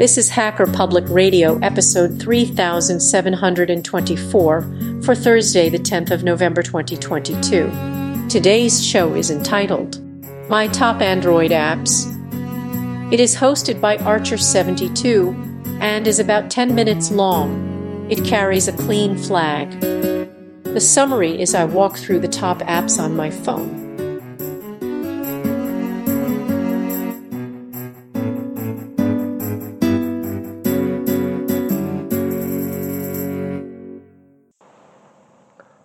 This is Hacker Public Radio, episode 3724 for Thursday, the 10th of November 2022. Today's show is entitled My Top Android Apps. It is hosted by Archer72 and is about 10 minutes long. It carries a clean flag. The summary is I walk through the top apps on my phone.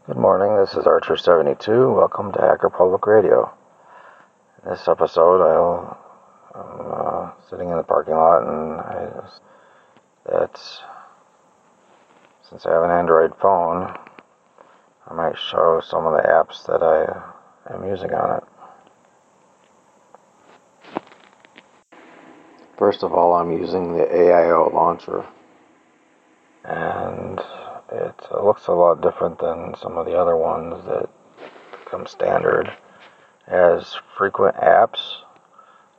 Good morning, this is Archer72. Welcome to Hacker Public Radio. In this episode, I'll, I'm uh, sitting in the parking lot and I that's since I have an Android phone, I might show some of the apps that I am using on it. First of all, I'm using the AIO launcher. And it looks a lot different than some of the other ones that come standard. It has frequent apps,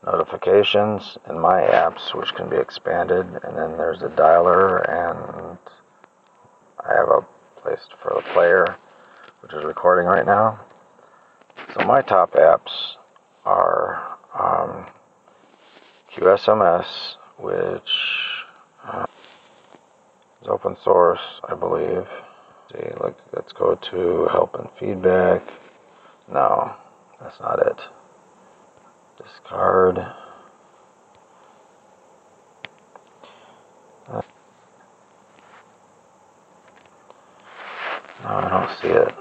notifications, and my apps, which can be expanded. And then there's a dialer, and I have a place for the player, which is recording right now. So my top apps are um, QKSMS, which uh, is open source, I believe. See, like, let's go to help and feedback. No, that's not it. Discard. No, I don't see it.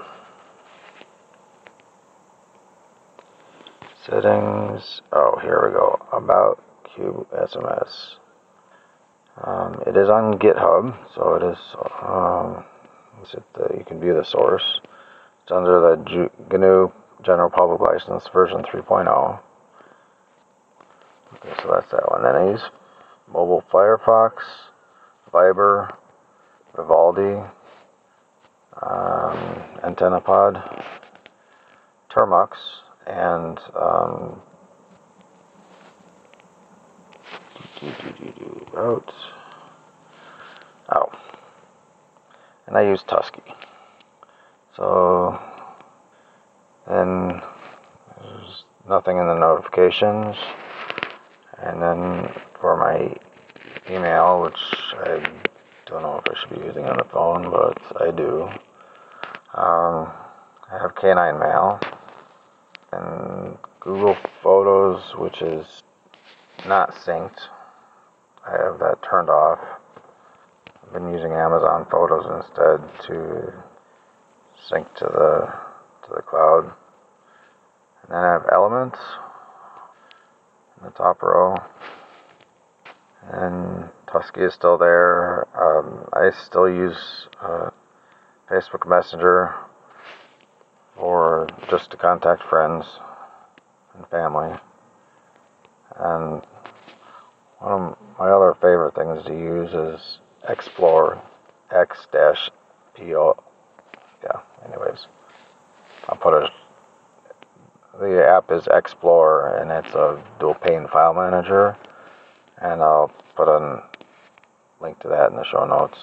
Settings. Oh, here we go. About QKSMS. Um, it is on GitHub, so it is. Um, it the, you can view the source. It's under the GNU General Public License version 3.0. Okay, so that's that one. Then I use Mobile Firefox, Viber, Vivaldi, um, AntennaPod, Termux, and um, routes. Oh. And I use Tusky. So then there's nothing in the notifications. And then for my email, which I don't know if I should be using on the phone, but I do. Um, I have K9 Mail and Google Photos, which is not synced. I have that turned off. I've been using Amazon Photos instead to sync to the to the cloud. And then I have Elements in the top row. And Tusky is still there. Um, I still use uh, Facebook Messenger for just to contact friends and family. And one of my other favorite things to use is Explore X dash PO. Yeah, anyways. I'll put a. The app is X-plore and it's a dual pane file manager. And I'll put a link to that in the show notes.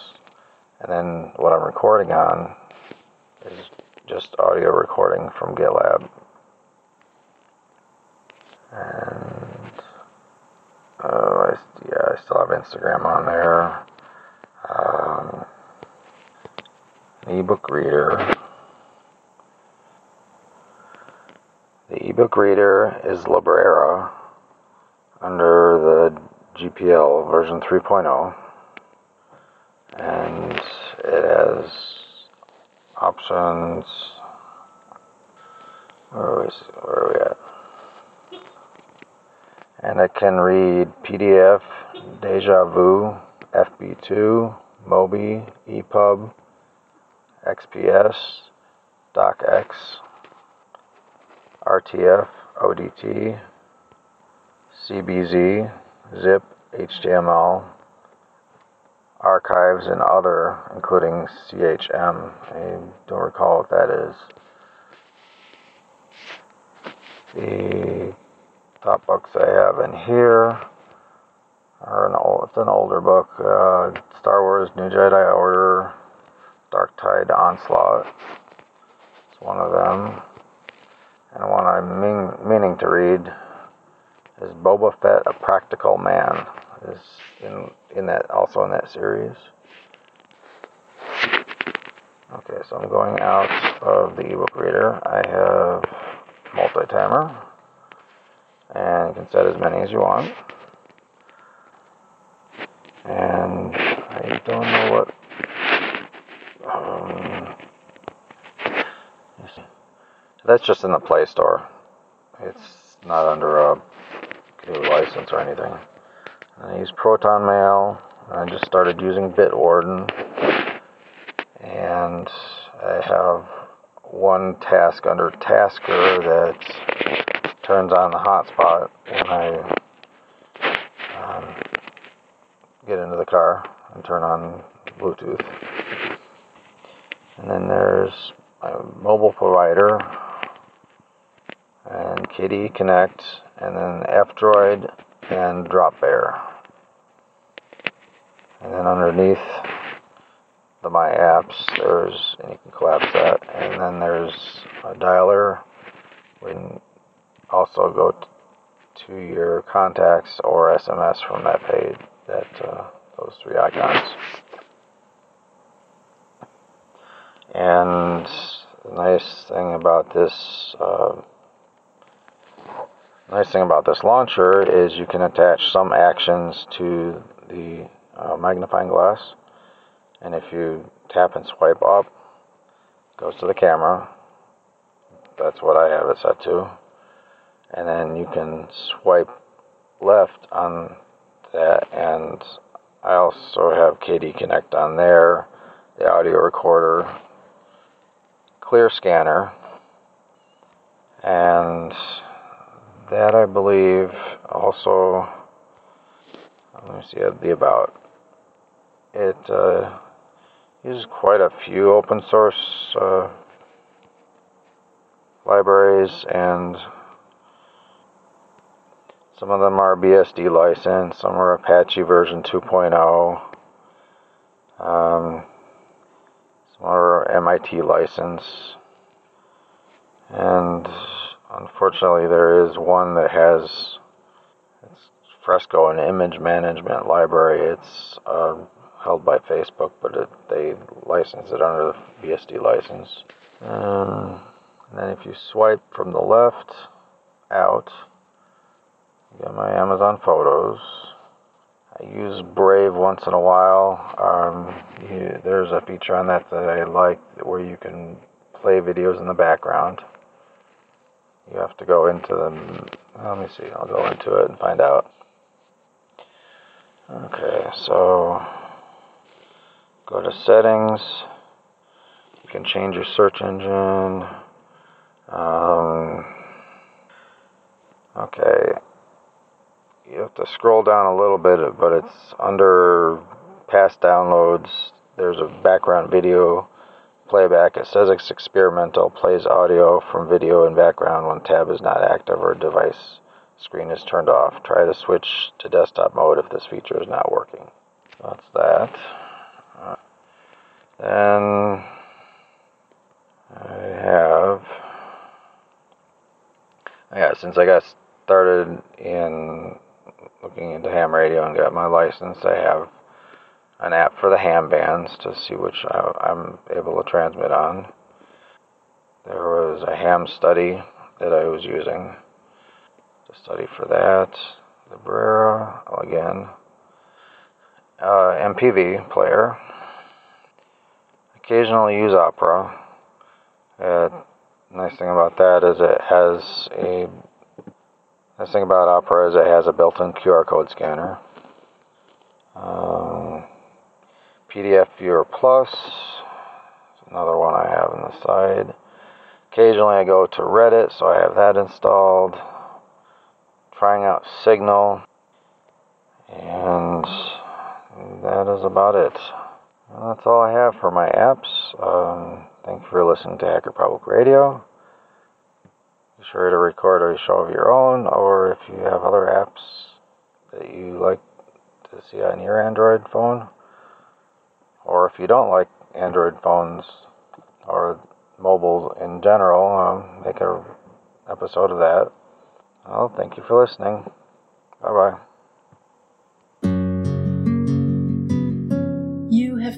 And then what I'm recording on is just audio recording from GitLab. And uh, I, still have Instagram on there. Um, an ebook reader. The ebook reader is Librera under the GPL version 3.0, and it has options. Where are we, where are we at? and it can read PDF, DjVu, FB2, Mobi, EPUB, XPS, DocX, RTF, ODT, CBZ, ZIP, HTML, archives, and other, including CHM. I don't recall what that is. The top books I have in here. Or an old, it's an older book. Uh, Star Wars: New Jedi Order, Dark Tide Onslaught. It's one of them. And one I'm mean, meaning to read is Boba Fett: A Practical Man. Is in in that also in that series. Okay, so I'm going out of the ebook reader. I have multi-timer, and you can set as many as you want. And I don't know what. Um, that's just in the Play Store. It's not under a license or anything. I use Proton Mail. I just started using Bitwarden. And I have one task under Tasker that turns on the hotspot when I um, get into the car and turn on Bluetooth. And then there's my mobile provider and KDE Connect and then F-Droid and Dropbear. And then underneath the My Apps, there's, and you can collapse that, and then there's a dialer. We can also go to your contacts or SMS from that page, that uh, those three icons. And the nice thing about this uh, nice thing about this launcher is you can attach some actions to the uh, magnifying glass. And if you tap and swipe up it goes to the camera. That's what I have it set to. And then you can swipe left on that and I also have KDE Connect on there the audio recorder clear scanner and that I believe also let me see the about it. Uh, uses quite a few open source uh, libraries and some of them are BSD licensed, some are Apache version 2.0, um, some are MIT license, and unfortunately there is one that has Fresco an image management library. It's uh, held by Facebook, but it, they license it under the BSD license. Um, and then if you swipe from the left out, get my Amazon photos. I use Brave once in a while. Um, you, there's a feature on that that I like where you can play videos in the background. You have to go into the. Let me see. I'll go into it and find out. Okay, so go to settings. You can change your search engine. Um, okay, you have to scroll down a little bit, but it's under past downloads. There's a background video playback. It says it's experimental, plays audio from video in background when tab is not active or device screen is turned off. Try to switch to desktop mode if this feature is not working. That's that. Uh, then I have, yeah, since I got started in looking into ham radio and got my license, I have an app for the ham bands to see which I, am able to transmit on. There was a ham study that I was using to study for that. Librera, again, uh, MPV player. Occasionally use Opera. Uh, nice thing about that is it has a nice thing about Opera is it has a built-in QR code scanner. Um, PDF Viewer Plus. Another one I have on the side. Occasionally I go to Reddit, so I have that installed. Trying out Signal. And that is about it. That's all I have for my apps. Um, thank you for listening to Hacker Public Radio. Sure to record a show of your own, or if you have other apps that you like to see on your Android phone. Or if you don't like Android phones or mobile in general, um, make an episode of that. Well, thank you for listening. Bye bye.